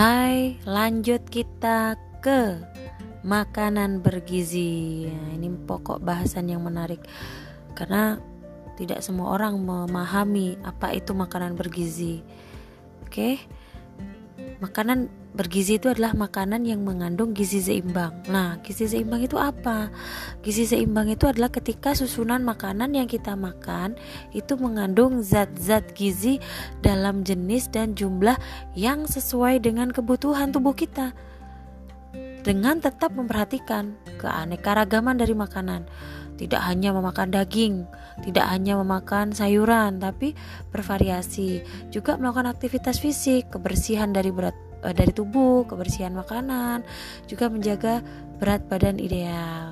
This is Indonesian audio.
Hai, lanjut kita ke makanan bergizi. Nah, ini pokok bahasan yang menarik karena tidak semua orang memahami apa itu makanan bergizi. Oke. Makanan bergizi itu adalah makanan yang mengandung gizi seimbang. Nah, gizi seimbang itu apa? Gizi seimbang itu adalah ketika susunan makanan yang kita makan itu mengandung zat-zat gizi dalam jenis dan jumlah yang sesuai dengan kebutuhan tubuh kita. Dengan tetap memperhatikan keanekaragaman dari makanan. Tidak hanya memakan daging, tidak hanya memakan sayuran, tapi bervariasi. Juga melakukan aktivitas fisik, kebersihan dari berat uh, dari tubuh, kebersihan makanan, juga menjaga berat badan ideal.